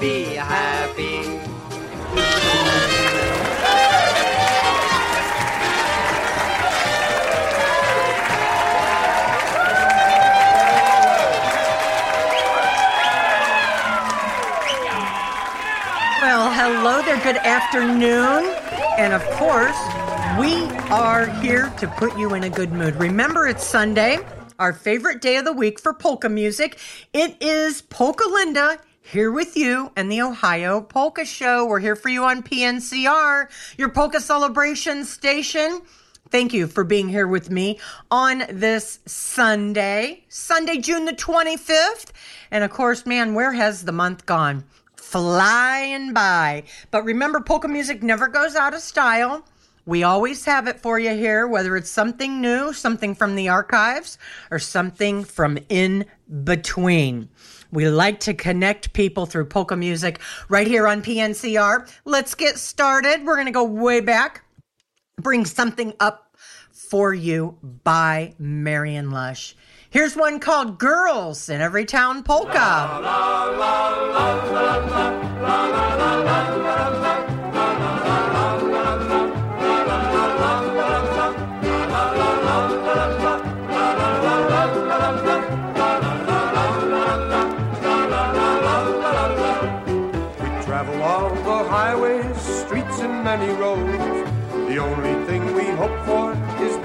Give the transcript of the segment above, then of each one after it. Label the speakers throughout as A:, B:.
A: Be happy.
B: Well, hello there. Good afternoon. And of course, we are here to put you in a good mood. Remember, it's Sunday, our favorite day of the week for polka music. It is Polka Linda here with you and the Ohio Polka Show. We're here for you on PNCR, your polka celebration station. Thank you for being here with me on this Sunday, Sunday, June the 25th. And of course, man, where has the month gone? Flying by. But remember, polka music never goes out of style. We always have it for you here, whether it's something new, something from the archives, or something from in between. We like to connect people through polka music right here on PNCR. Let's get started. We're going to go way back bring something up for you by Marion Lush. Here's one called Girls in Every Town Polka.
C: We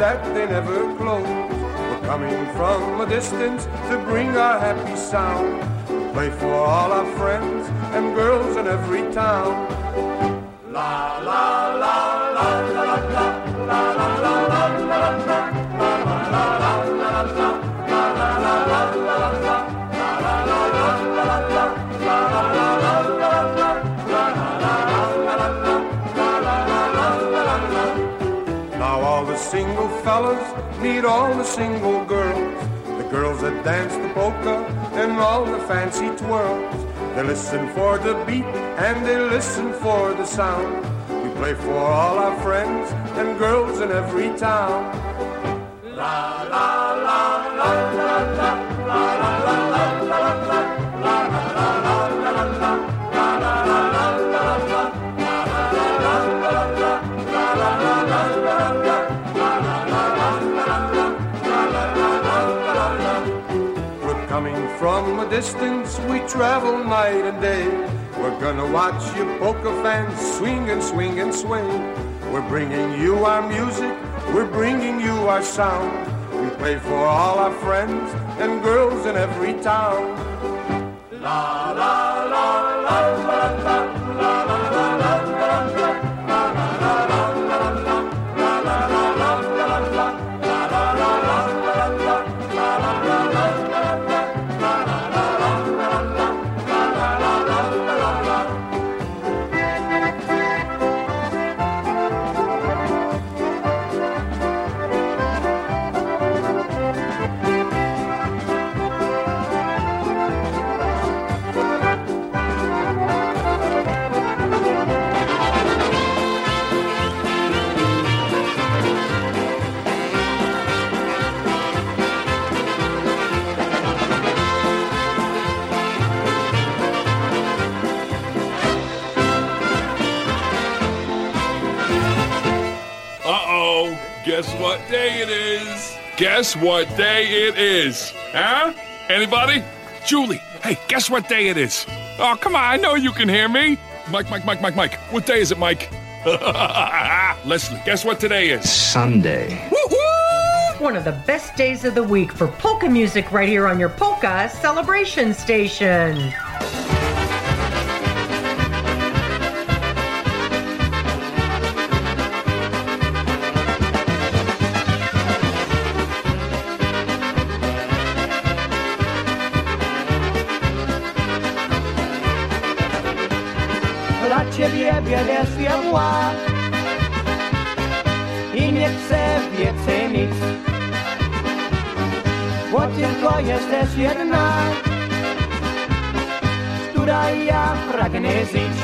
C: that they never close. We're coming from a distance to bring our happy sound. Play for all our friends and girls in every town. La la la la la single fellas meet all the single girls. The girls that dance the polka and all the fancy twirls. They listen for the beat and they listen for the sound. We play for all our friends and girls in every town. La la distance, we travel night and day. We're gonna watch you poker fans swing and swing and swing. We're bringing you our music, we're bringing you our sound. We play for all our friends and girls in every town. La la la la la la la
D: day it is? Guess what day it is? Huh? Anybody? Julie, hey, guess what day it is? Oh, come on. I know you can hear me. Mike, Mike, Mike, Mike, Mike. What day is it, Mike? Leslie, guess what today is?
E: Sunday. Woohoo!
B: One of the best days of the week for polka music right here on your polka celebration station.
F: es jedna, studaia fragnesić.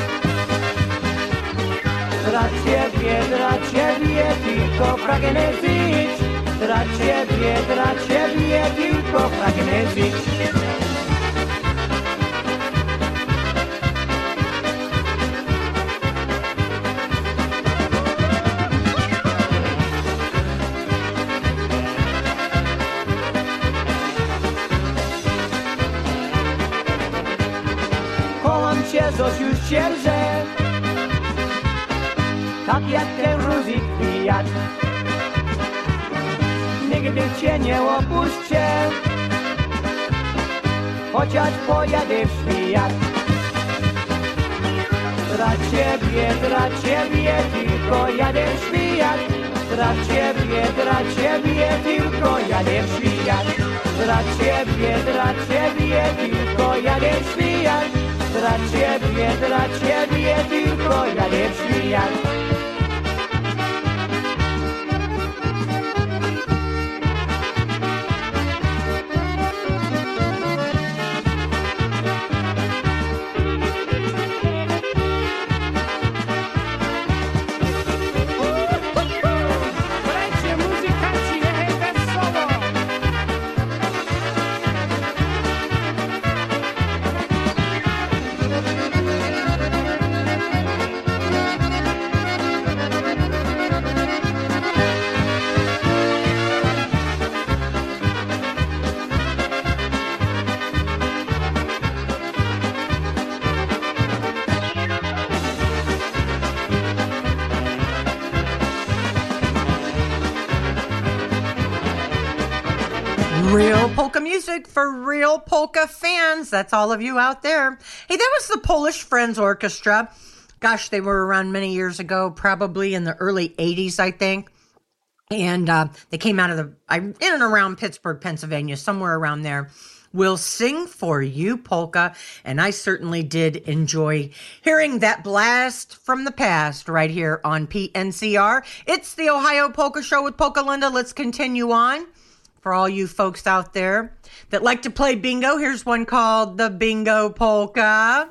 F: Dla ciebie, dla ciebie, tylko fragnesić. Dla ciebie, dla ciebie, tylko fragnesić. Chociaż pojadę w świat Dla ciebie, dla ciebie tylko jadę w świat Dla ciebie, dla ciebie tylko jadę w świat Dla ciebie, dla ciebie tylko jadę w świat Dla ciebie, dla ciebie tylko jadę w świat
B: music for real polka fans. That's all of you out there. Hey, that was the Polish Friends Orchestra. Gosh, they were around many years ago, probably in the early 80s, I think. And uh, they came out of the, I, in and around Pittsburgh, Pennsylvania, somewhere around there. We'll sing for you polka. And I certainly did enjoy hearing that blast from the past right here on PNCR. It's the Ohio Polka Show with Polka Linda. Let's continue on for all you folks out there that like to play bingo, here's one called the Bingo Polka.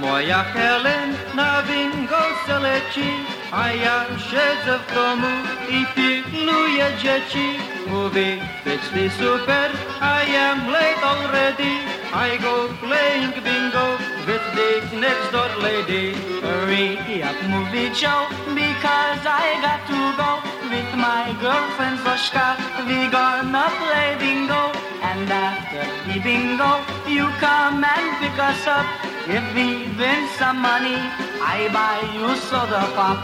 F: Moja Helen na bingo se leci, a ja siedzę w domu i pilnuję dzieci. Mówi, the super, I am late already. I go playing bingo with the next door lady. Hurry up, movie ciao, because I got to go with my girlfriend Zośka. We gonna play bingo, and after the bingo, you come and pick us up. If we win some money, I buy you soda pop.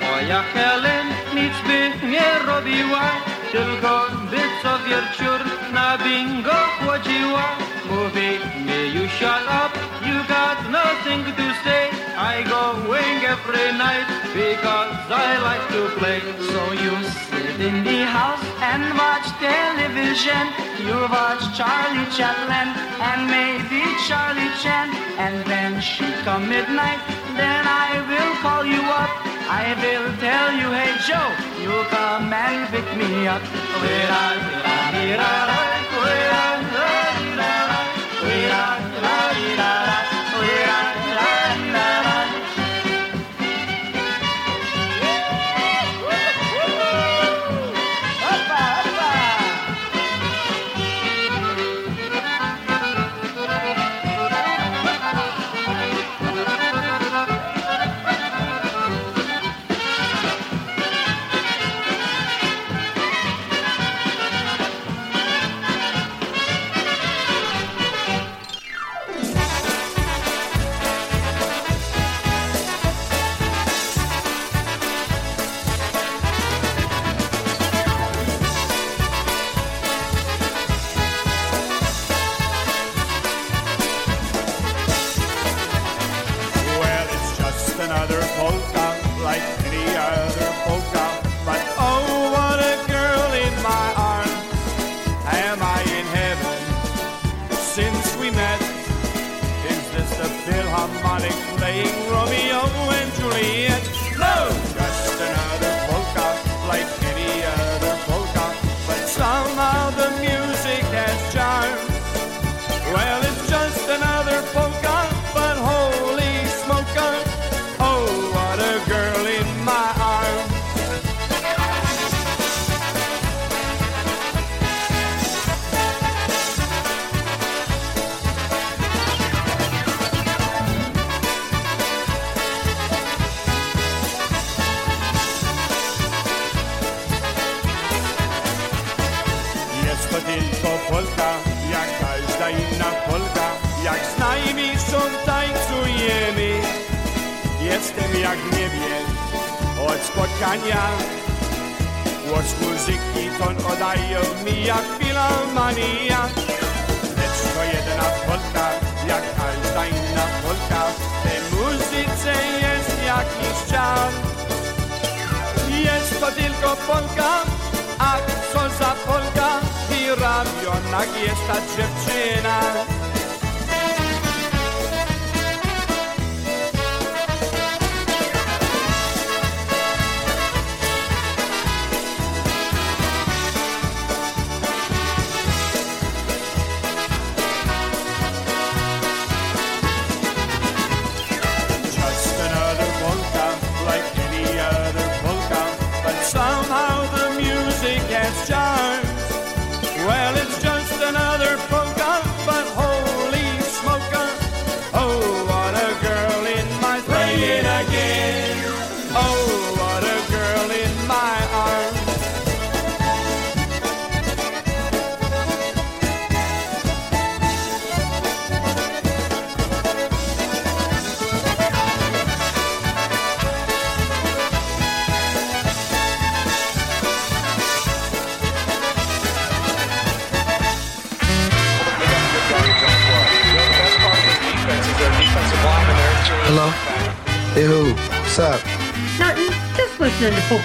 F: Moja Helen, nic by nie robiła, tylko by co wieczór na bingo chłodziła. Mówi me you shut up, you got nothing to say. I go wing every night because I like to play. So you sit in the house and watch television. You watch Charlie Chaplin and maybe Charlie Chan. And then she come midnight, then I will call you up. I will tell you, hey Joe, you come and pick me up. Wait, I,
G: Well,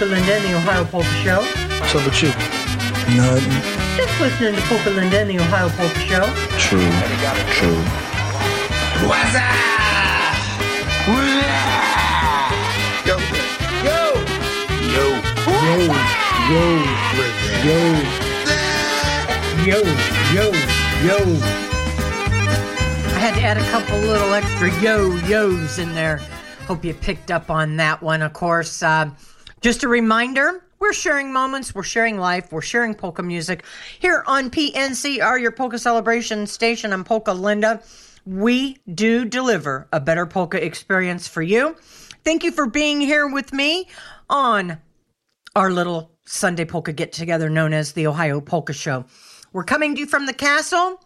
B: Linda and the Ohio Polka Show.
H: What's up with you? Nothing.
B: Just listening to Polka Linda and the Ohio Polka Show.
H: True. True. What's up? Yo. Yo. Yo. Yo. Yo.
B: Yo, yo, yo. I had to add a couple little extra yo-yos in there. Hope you picked up on that one. Of course, uh, just a reminder, we're sharing moments, we're sharing life, we're sharing polka music. Here on PNCR, your polka celebration station, I'm Polka Linda. We do deliver a better polka experience for you. Thank you for being here with me on our little Sunday polka get together known as the Ohio Polka Show. We're coming to you from the castle,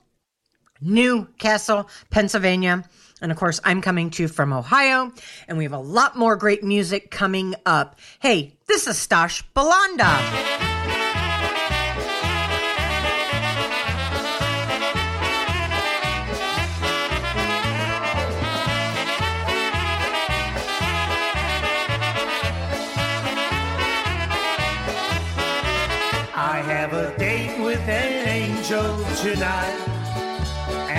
B: New Castle, Pennsylvania. And of course, I'm coming to you from Ohio, and we have a lot more great music coming up. Hey, this is Stash Bulanda.
I: I have a date with an angel tonight,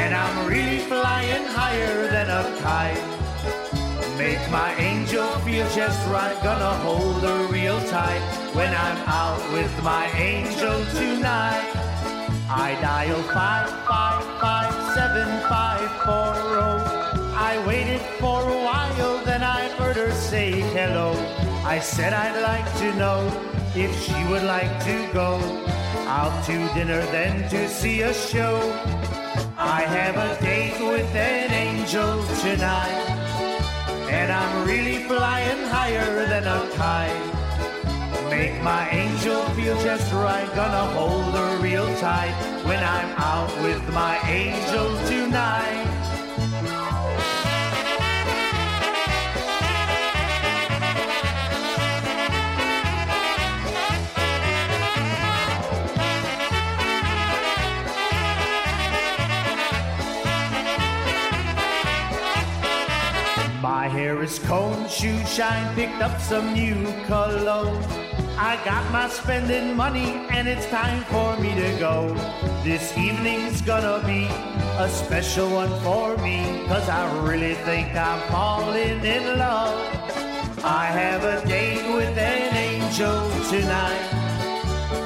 I: and I'm really flying higher than a kite. Make my angel feel just right, gonna hold her real tight when I'm out with my angel tonight. I dial five five five seven five four oh. I waited for a while, then I heard her say hello. I said I'd like to know if she would like to go out to dinner, then to see a show. I have a date with an angel tonight, and I'm really flying higher than a kite. Make my angel feel just right, gonna hold her real tight when I'm out with my angel tonight. My hair is combed, shoe shine, picked up some new cologne. I got my spending money and it's time for me to go. This evening's gonna be a special one for me, cause I really think I'm falling in love. I have a date with an angel tonight,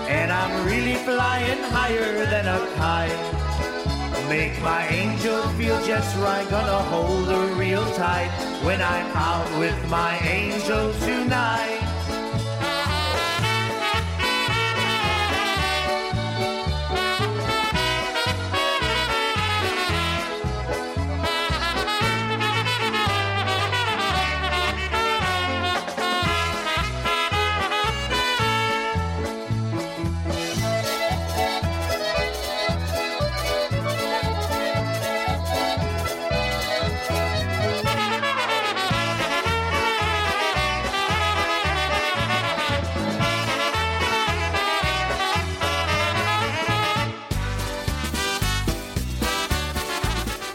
I: and I'm really flying higher than a kite. Make my angel feel just right, gonna hold her real tight when I'm out with my angel tonight.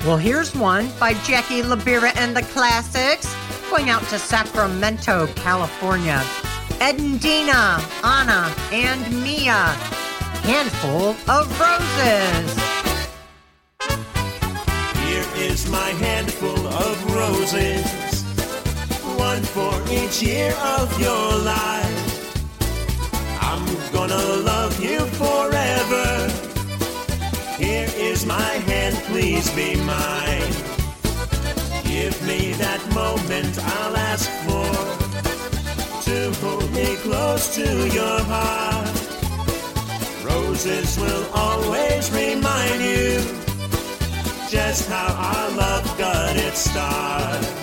B: Well, here's one by Jackie Labira and the Classics, going out to Sacramento, California. Ed and Dina, Anna, and Mia. Handful of roses.
J: Here is my handful of roses, one for each year of your life. I'm gonna love you forever. Here is my please be mine. Give me that moment I'll ask for to hold me close to your heart. Roses will always remind you just how our love got its start.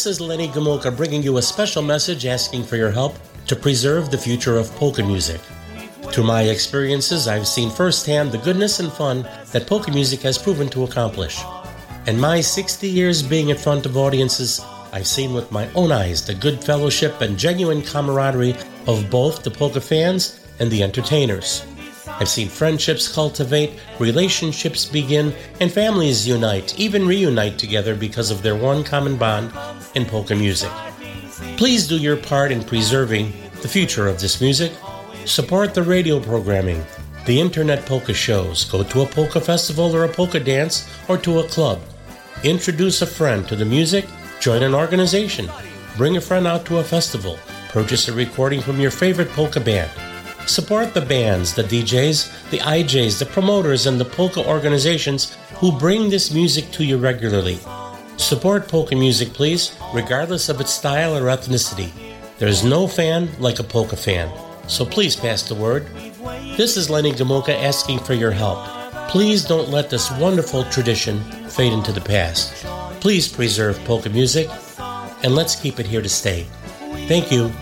K: This is Lenny Gomulka bringing you a special message asking for your help to preserve the future of polka music. Through my experiences, I've seen firsthand the goodness and fun that polka music has proven to accomplish. In my 60 years being in front of audiences, I've seen with my own eyes the good fellowship and genuine camaraderie of both the polka fans and the entertainers. I've seen friendships cultivate, relationships begin, and families unite, even reunite together because of their one common bond in polka music. Please do your part in preserving the future of this music. Support the radio programming, the internet polka shows, go to a polka festival or a polka dance, or to a club. Introduce a friend to the music, join an organization, bring a friend out to a festival, purchase a recording from your favorite polka band. Support the bands, the DJs, the IJs, the promoters, and the polka organizations who bring this music to you regularly. Support polka music, please, regardless of its style or ethnicity. There's no fan like a polka fan, so please pass the word. This is Lenny Gomulka asking for your help. Please don't let this wonderful tradition fade into the past. Please preserve polka music, and let's keep it here to stay. Thank you.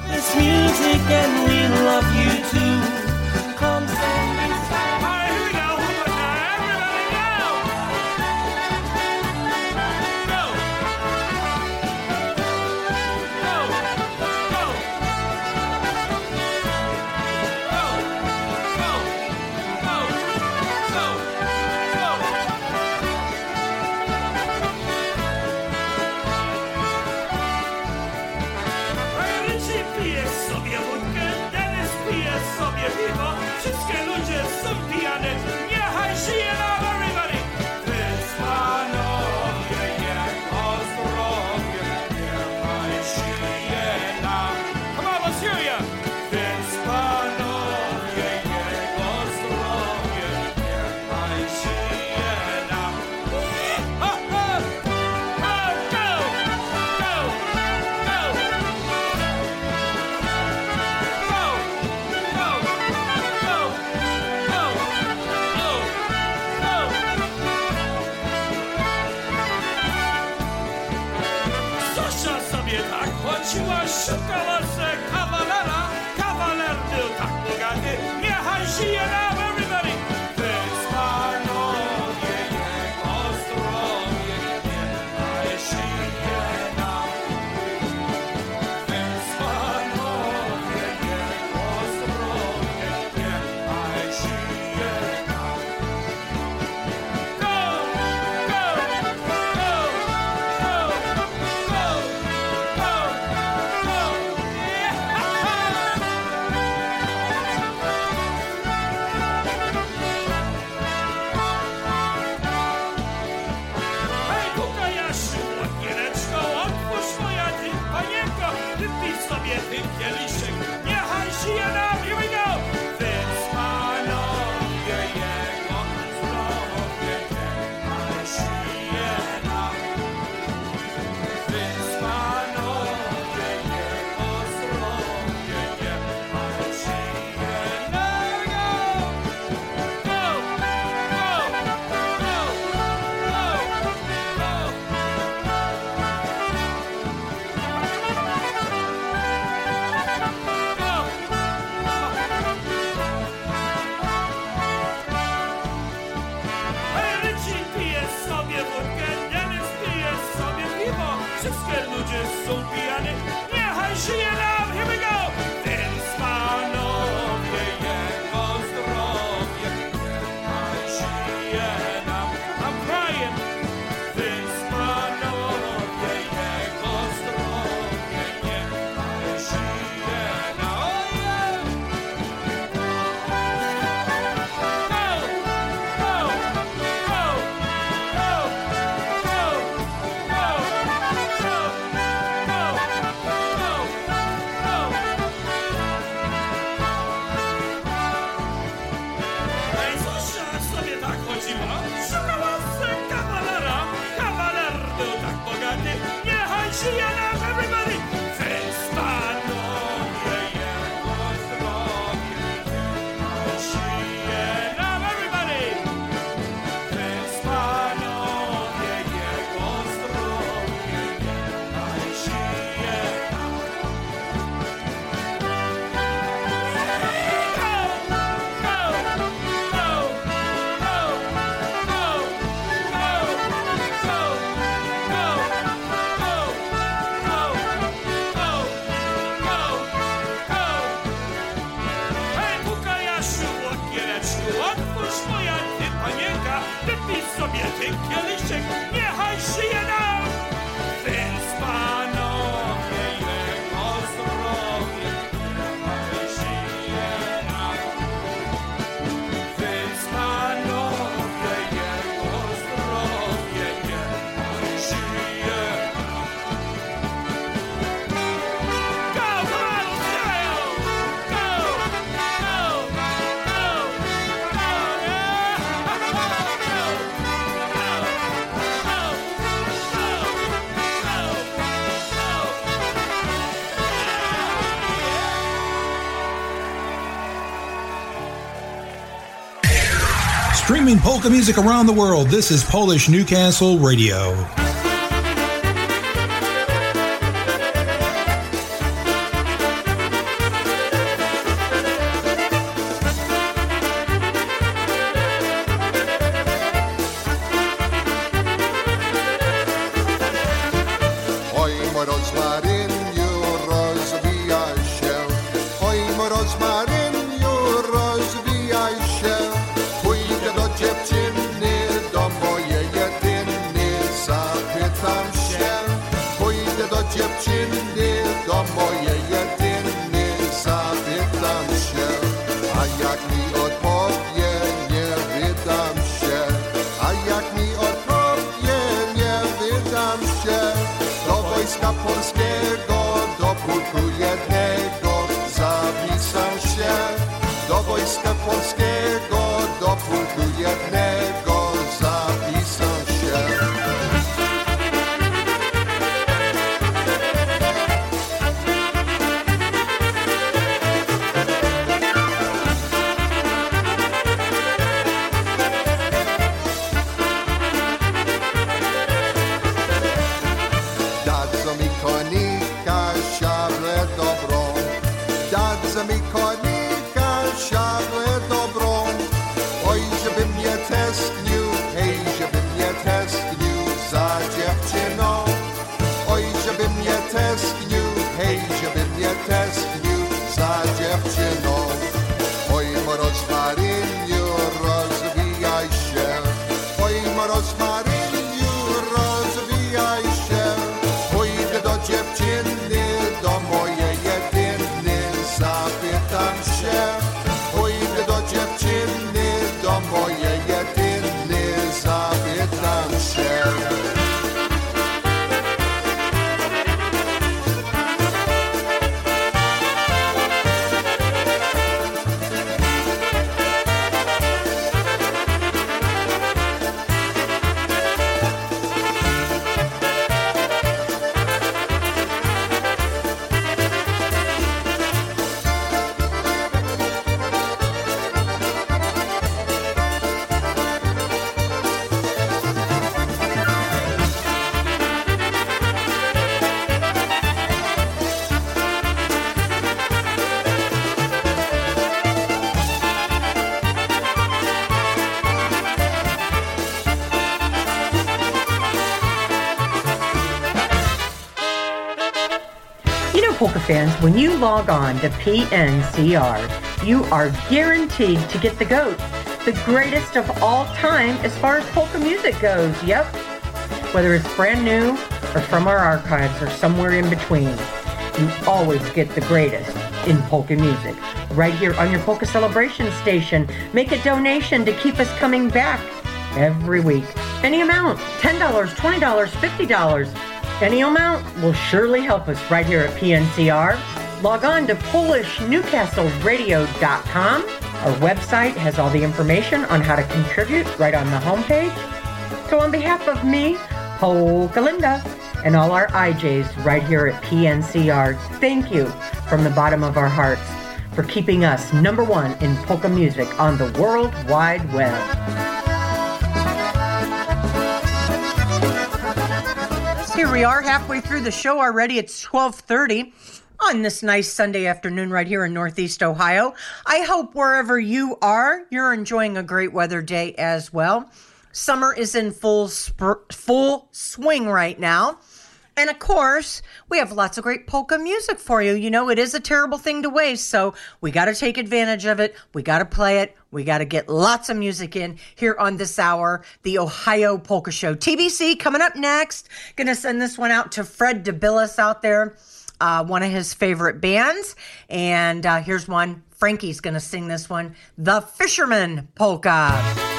L: Polka music around the world, this is Polish Newcastle Radio.
B: Fans, when you log on to PNCR, you are guaranteed to get the GOAT, the greatest of all time as far as polka music goes. Yep. Whether it's brand new or from our archives or somewhere in between, you always get the greatest in polka music. Right here on your Polka Celebration station. Make a donation to keep us coming back every week. Any amount $10, $20, $50. Any amount will surely help us right here at PNCR. Log on to PolishNewcastleRadio.com. Our website has all the information on how to contribute right on the homepage. So, on behalf of me, Polka Linda, and all our IJs right here at PNCR, thank you from the bottom of our hearts for keeping us number one in polka music on the World Wide Web. Here we are halfway through the show already. It's 1230 on this nice Sunday afternoon right here in Northeast Ohio. I hope wherever you are, you're enjoying a great weather day as well. Summer is in full sp- full swing right now. And of course, we have lots of great polka music for you. You know, it is a terrible thing to waste, so we got to take advantage of it. We got to play it. We got to get lots of music in here on this hour, the Ohio Polka Show. TBC coming up next. Gonna send this one out to Fred DeBillis out there, uh, one of his favorite bands. And uh, here's one. Frankie's gonna sing this one, The Fisherman Polka.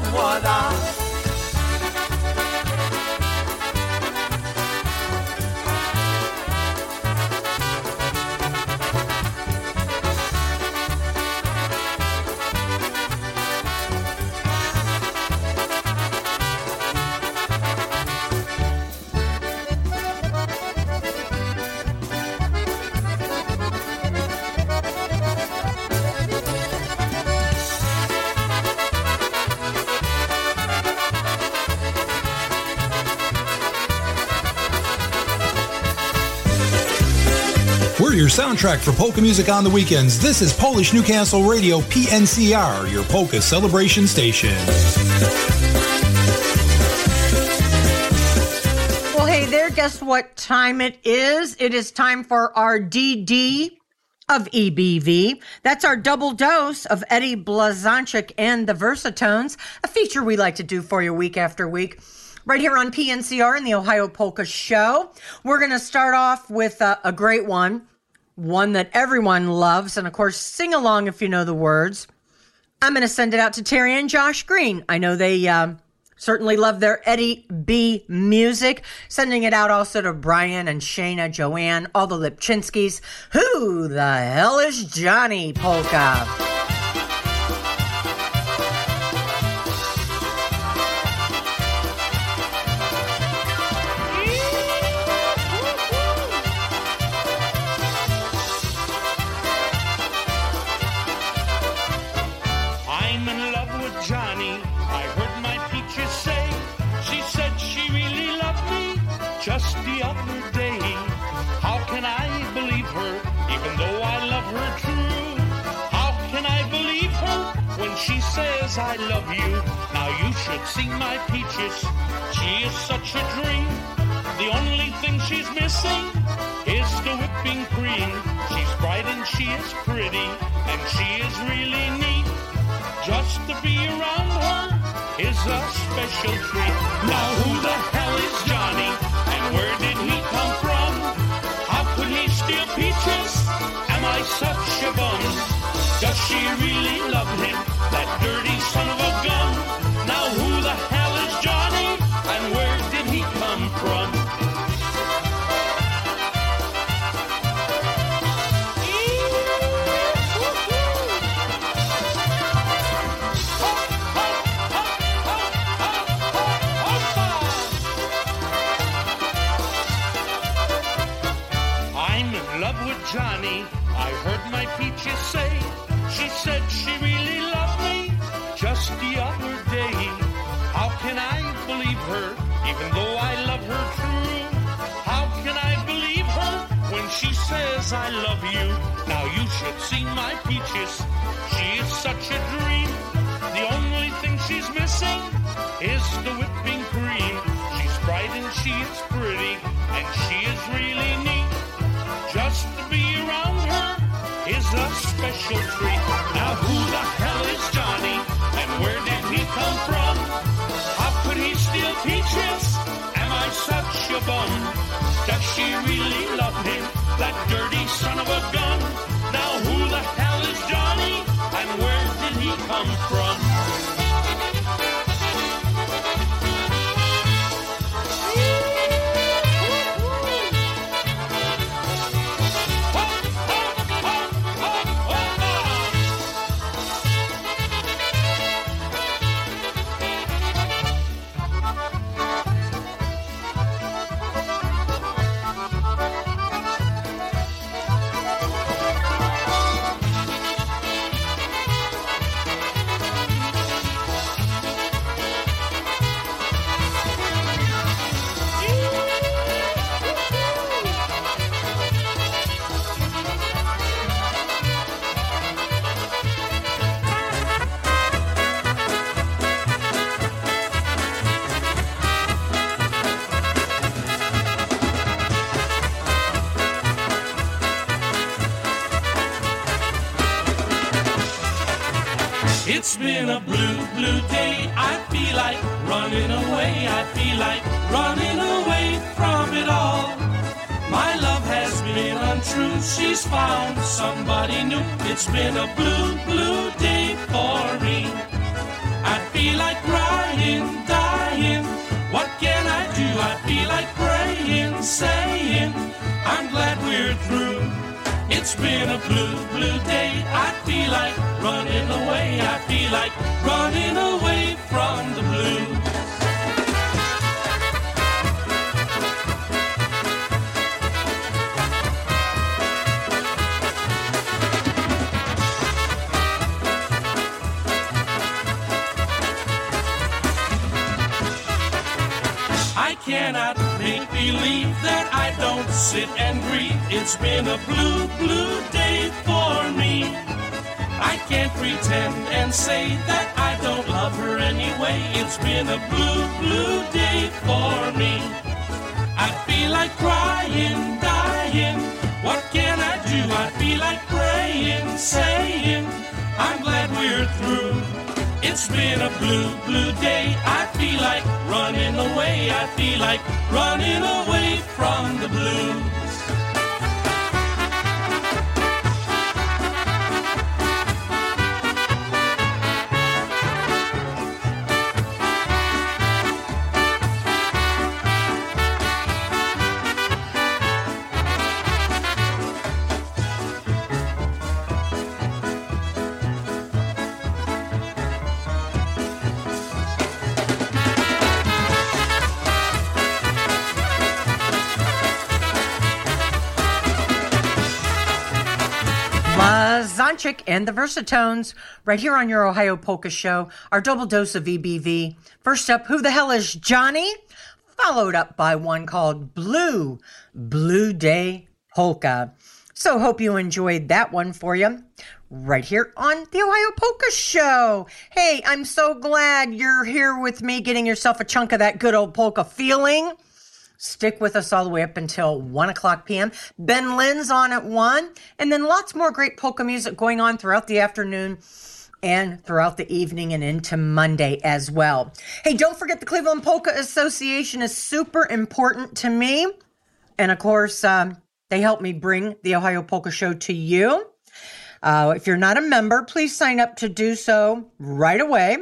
L: 我 soundtrack for polka music on the weekends. This is Polish Newcastle Radio PNCR, your polka celebration station.
B: Well, hey there, guess what time it is? It is time for our DD of EBV. That's our double dose of Eddie Blazonczyk and the Versatones, a feature we like to do for you week after week. Right here on PNCR in the Ohio Polka Show. We're going to start off with a, a great one, one that everyone loves, and of course, sing along if you know the words. I'm going to send it out to Terry and Josh Green. I know they uh, certainly love their Eddie B music. Sending it out also to Brian and Shayna, Joanne, all the Lipchinskys. Who the hell is Johnny Polka?
M: My peaches. She is such a dream. The only thing she's missing is the whipping cream. She's bright and she is pretty, and she is really neat. Just to be around her is a special treat. Now who the hell is Johnny and where did he come from? How could he steal peaches? Am I such a bum? Does she really love him, that dirty son of a even though I love her true? How can I believe her when she says I love you? Now you should see my peaches. She is such a dream. The only thing she's missing is the whipping cream. She's bright and she is pretty, and she is really neat. Just to be around her is a special treat. Now who the hell is Johnny and where did he come from? Peaches? Am I such a bum? Does she really love him, that dirty son of a gun? Now who the hell is Johnny and where did he come from?
N: It's been a blue, blue day for me. I feel like crying, dying. What can I do? I feel like praying, saying, I'm glad we're through. It's been a blue, blue day. I feel like running away. I feel like running away from the blue. Cannot make believe that I don't sit and grieve. It's been a blue, blue day for me. I can't pretend and say that I don't love her anyway. It's been a blue, blue day for me. I feel like crying, dying. What can I do? I feel like praying, saying, I'm glad we're through. It's been a blue, blue day. I feel like running away. I feel like running away from the blues.
B: Lazanchik and the Versatones, right here on your Ohio Polka Show, our double dose of EBV. First up, Who the Hell is Johnny? Followed up by one called Blue, Blue Day Polka. So, hope you enjoyed that one for you right here on the Ohio Polka Show. Hey, I'm so glad you're here with me getting yourself a chunk of that good old polka feeling. Stick with us all the way up until 1 o'clock p.m. Ben Lynn's on at 1, and then lots more great polka music going on throughout the afternoon and throughout the evening and into Monday as well. Hey, don't forget the Cleveland Polka Association is super important to me. And of course, um, they help me bring the Ohio Polka Show to you. Uh, if you're not a member, please sign up to do so right away.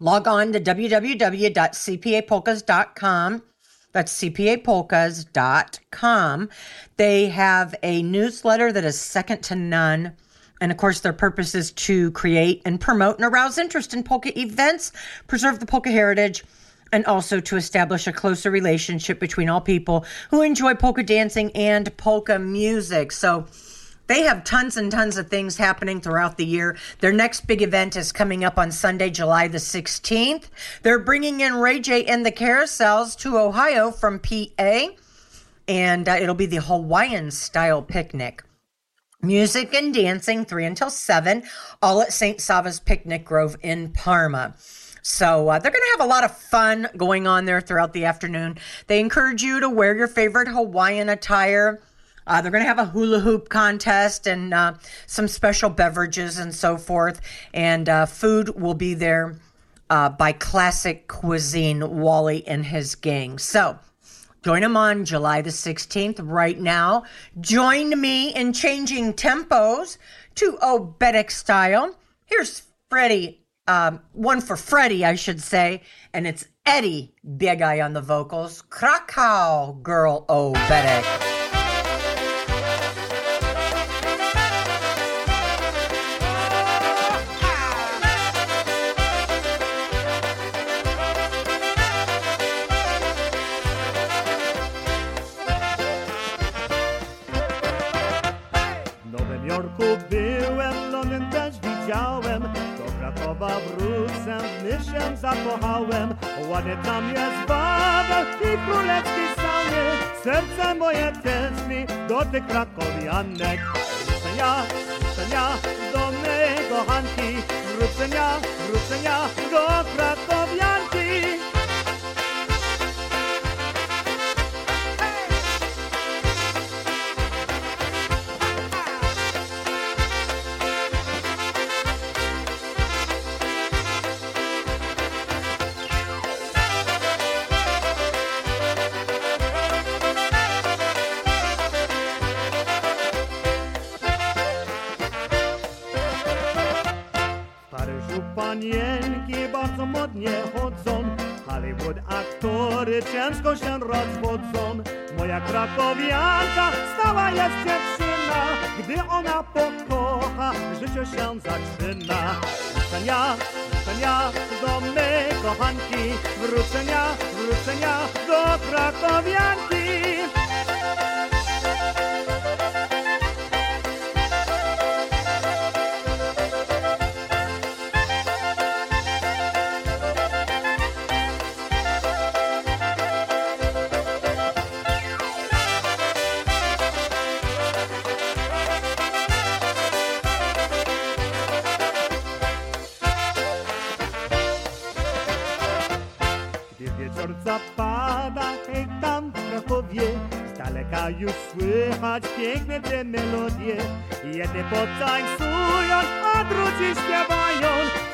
B: Log on to www.cpapolkas.com. That's cpapolkas.com. They have a newsletter that is second to none. And of course, their purpose is to create and promote and arouse interest in polka events, preserve the polka heritage, and also to establish a closer relationship between all people who enjoy polka dancing and polka music. So, they have tons and tons of things happening throughout the year. Their next big event is coming up on Sunday, July the 16th. They're bringing in Ray Jay and the Carousels to Ohio from PA, and uh, it'll be the Hawaiian style picnic. Music and dancing, 3 until 7, all at St. Sava's Picnic Grove in Parma. So uh, they're going to have a lot of fun going on there throughout the afternoon. They encourage you to wear your favorite Hawaiian attire. Uh, they're going to have a hula hoop contest and uh, some special beverages and so forth. And uh, food will be there uh, by Classic Cuisine, Wally and his gang. So join them on July the 16th right now. Join me in changing tempos to Oberek style. Here's Freddie, um, one for Freddie, I should say, and it's Eddie Big Eye on the vocals. Krakow Girl
G: Oberek. Zakochałem. Ładnie tam jest Wawel i królewski sanie Serce moje tęskni do tych krakowianek wrócę ja do mej kochanki wrócę ja do krakowianki rozwodzą Moja krakowianka stała jest dziewczyna Gdy ona pokocha, życie się zaczyna. Wrócenia, wrócenia do mej kochanki. Wrócenia, wrócenia do krakowianki wieczór zapada, hej tam w Krakowie. Z daleka już słychać piękne te melodie. Jedne potańcują, a drudzy śpiewają.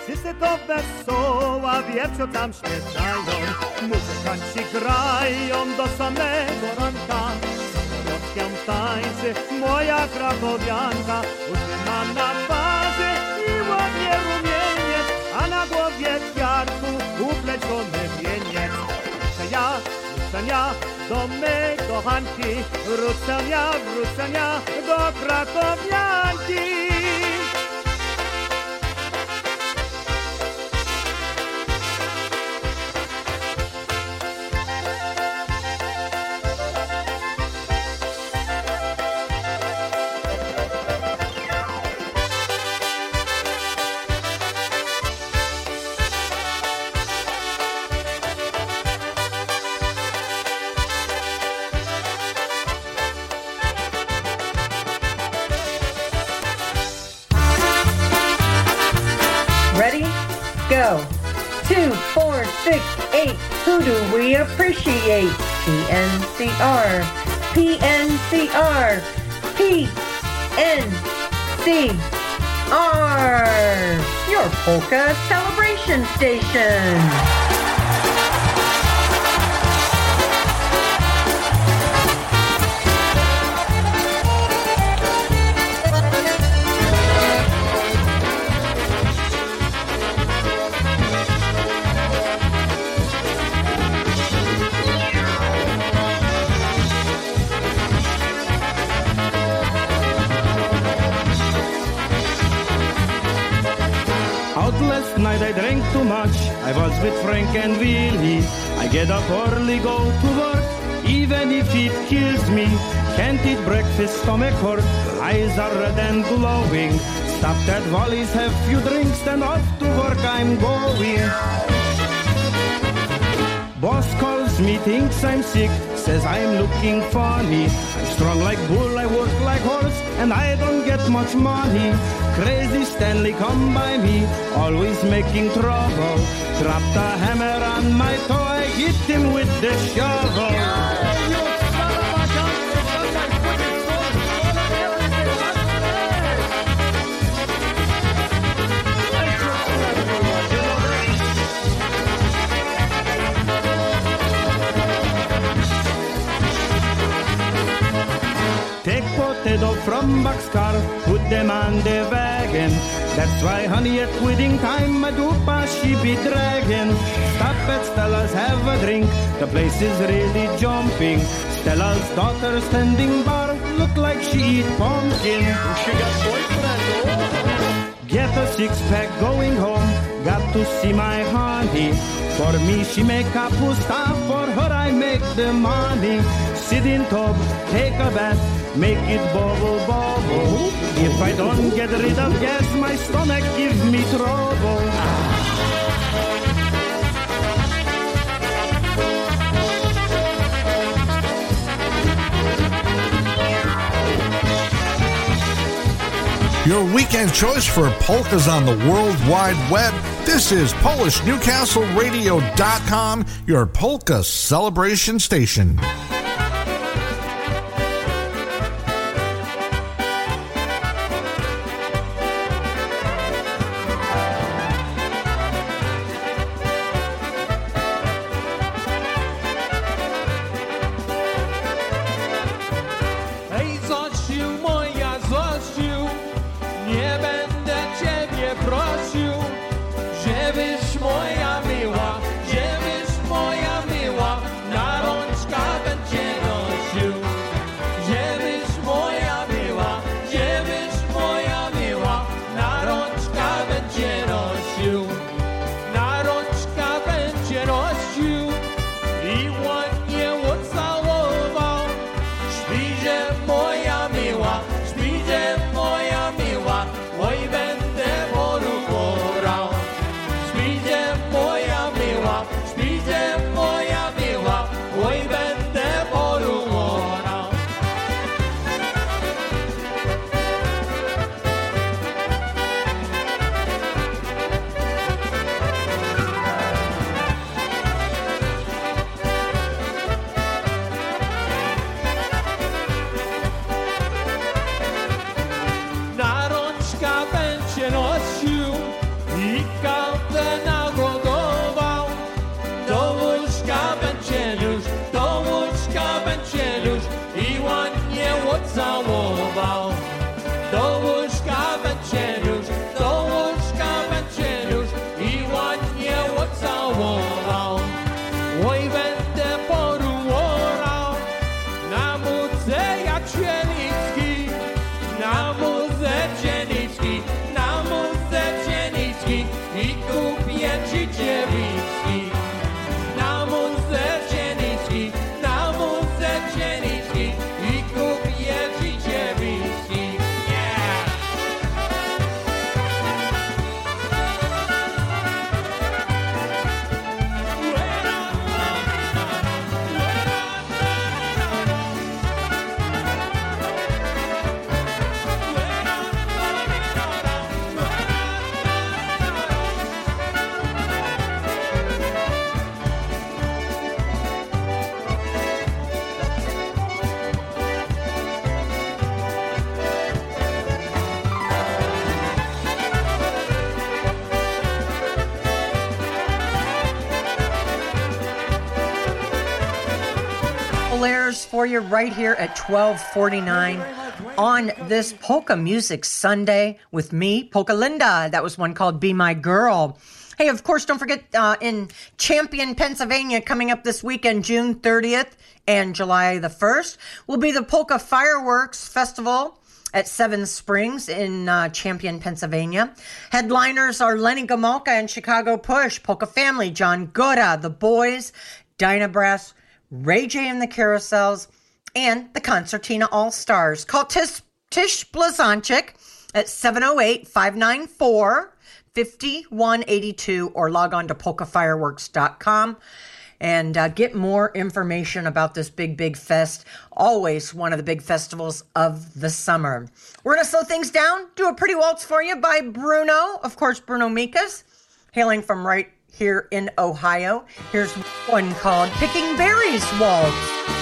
G: Wszyscy to wesoła wieprzo tam śpiewają. Muzykanci grają do samego ranka. Samolotkiem tańczy moja krakowianka. Utrzyma na twarzy i ładnie rumieniec A na głowie kwiatku upleciony wrócenia do mej kochanki. Wrócenia, wrócenia do krakowianki
B: appreciate? PNCR. PNCR. PNCR. Your polka celebration station.
O: I drank too much. I was with Frank and Willie. I get up early, go to work, even if it kills me. Can't eat breakfast, stomach hurt, eyes are red and glowing. Stopped at Wally's, have few drinks, then off to work I'm going. Boss calls me, thinks I'm sick, says I'm looking funny. I'm strong like bull, I work like horse, and I don't get much money. Crazy Stanley come by me, always making trouble. Dropped a hammer on my toe, I hit him with the shovel. From boxcar, put them on the wagon. That's why, honey, at quitting time, my dupa she be dragging. Stop at Stella's, have a drink. The place is really jumping. Stella's daughter standing bar, look like she eat pumpkin. She got boyfriend. Oh. Get a six pack going home. Got to see my honey. For me, she make kapusta. For her, I make the money. Sit in tub, take a bath, make it bubble bubble. If I don't get rid of gas, my stomach gives me trouble.
P: Your weekend choice for polkas on the World Wide Web. This is PolishNewcastleRadio.com, your polka celebration station.
Q: Mudze
B: You right here at 1249 on this polka music Sunday with me, Polka Linda. That was one called Be My Girl. Hey, of course, don't forget uh, in Champion, Pennsylvania, coming up this weekend, June 30th and July the 1st, will be the Polka Fireworks Festival at Seven Springs in uh, Champion, Pennsylvania. Headliners are Lenny Gomulka and Chicago Push, Polka Family, John Gora, The Boys, Dinah Brass, Ray Jay and the Carousels, and the Concertina All Stars. Call Tish, Tish Blazonczyk at 708 594 5182 or log on to polkafireworks.com and uh, get more information about this big, big fest. Always one of the big festivals of the summer. We're going to slow things down, do a pretty waltz for you by Bruno, of course, Bruno Mikas, hailing from right here in Ohio. Here's one called Picking Berries Waltz.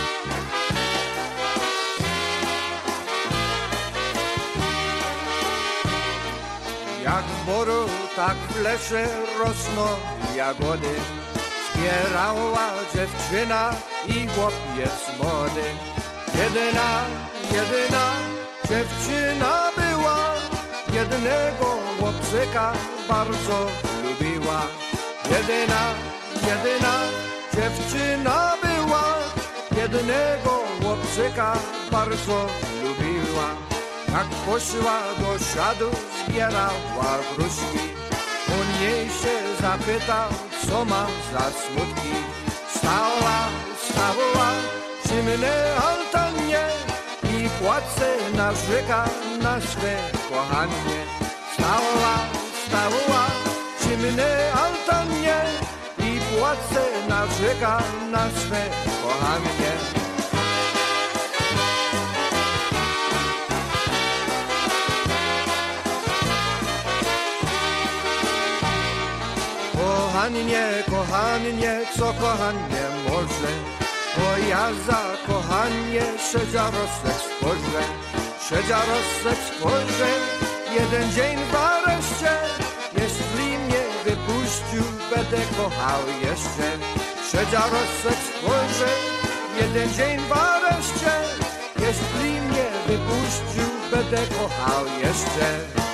C: Tak w lesie rosną jagody. Zbierała dziewczyna i chłopiec młody. Jedyna, jedyna dziewczyna była, jednego chłopczyka bardzo lubiła. Jedyna, jedyna dziewczyna była, jednego chłopczyka bardzo lubiła. Jak poszła do siadu, zbierała gruszki. Jej się zapytał, co ma za smutki. Stała, stała przy mnie altanie i płacę narzeka na swe kochanie. Stała, stała przy mnie altanie i płacę narzeka na swe kochanie. Kochanie, kochanie, co kochanie może? O ja za kochanie szedziarosek spojrzę, szedziarosek spojrzę, jeden dzień w areszcie, jeśli mnie wypuścił, będę kochał jeszcze. Szedziarosek spojrzę, jeden dzień w areszcie, jeśli mnie wypuścił, będę kochał jeszcze.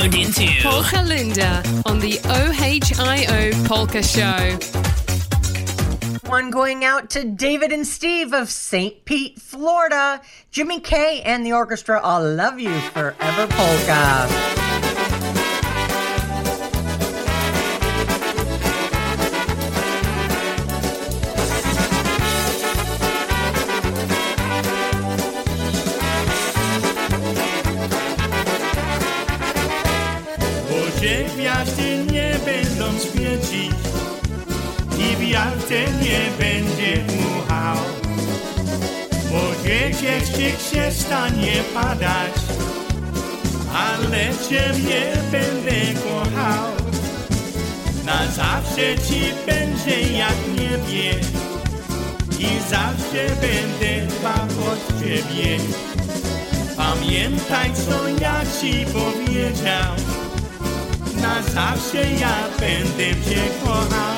E: Tuned into
R: Polka Linda on the OHIO Polka Show.
B: One going out to David and Steve of St. Pete, Florida. Jimmy K and the orchestra, I'll love you forever, Polka.
J: Zawsze ci będzie jak niebie i zawsze będę dbał o ciebie. Pamiętaj co ja ci powiedział na zawsze ja będę cię kochał.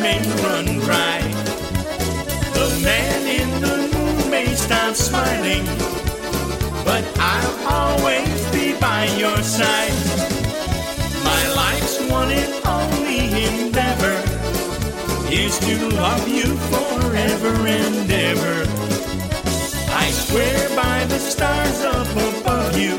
J: May run dry. The man in the moon may stop smiling, but I'll always be by your side. My life's one and only endeavor is to love you forever and ever. I swear by the stars up above you,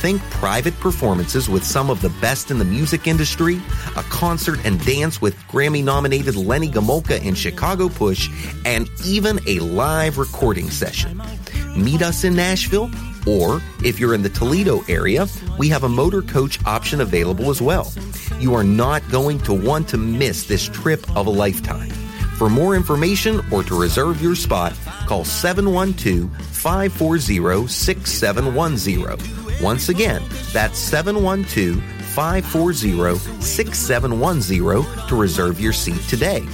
S: Think private performances with some of the best in the music industry, a concert and dance with Grammy nominated Lenny Gomulka and Chicago Push, and even a live recording session. Meet us in Nashville, or if you're in the Toledo area, we have a motor coach option available as well. You are not going to want to miss this trip of a lifetime. For more information or to reserve your spot, call 712 540 6710. Once again, that's 712 540 6710 to reserve your seat today.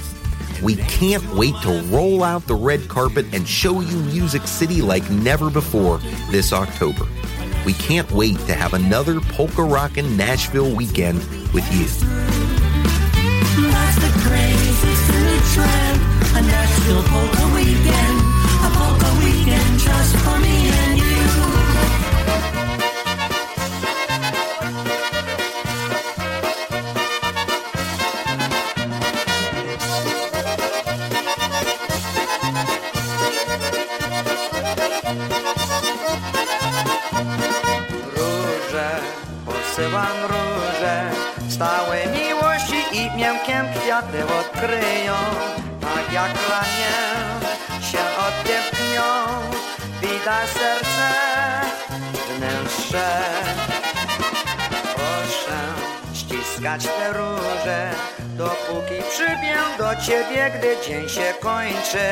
S: We can't wait to roll out the red carpet and show you Music City like never before this October. We can't wait to have another polka rockin' Nashville weekend with you.
T: That's the the new trend. A Nashville polka weekend.
U: Kwiaty odkryją, tak jak lanie się odepchnią, widać serce wnętrze. Proszę ściskać te róże, dopóki przybię do ciebie, gdy dzień się kończy.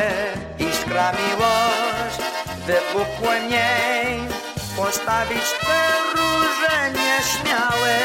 U: Iskra miłość wybuchła mniej, postawić te róże nieśmiałe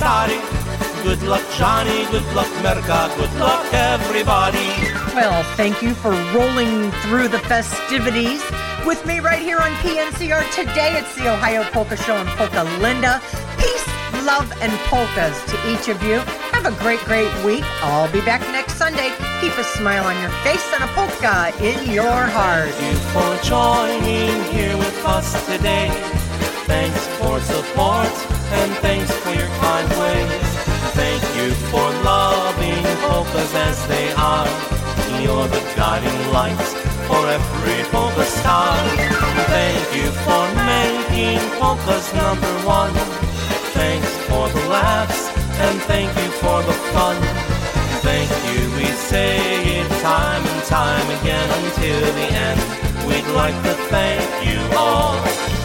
N: Good luck Johnny, good luck Merka, good luck everybody.
B: Well, thank you for rolling through the festivities with me right here on PNCR. Today it's the Ohio Polka Show and Polka Linda. Peace, love, and polkas to each of you. Have a great, great week. I'll be back next Sunday. Keep a smile on your face and a polka in your heart.
N: Thank you for joining here with us today. Thanks for support and thanks you for loving hopeless as they are. You're the guiding light for every Polka star. Thank you for making Polkas number one. Thanks for the laughs and thank you for the fun. Thank you, we say it time and time again until the end. We'd like to thank you all.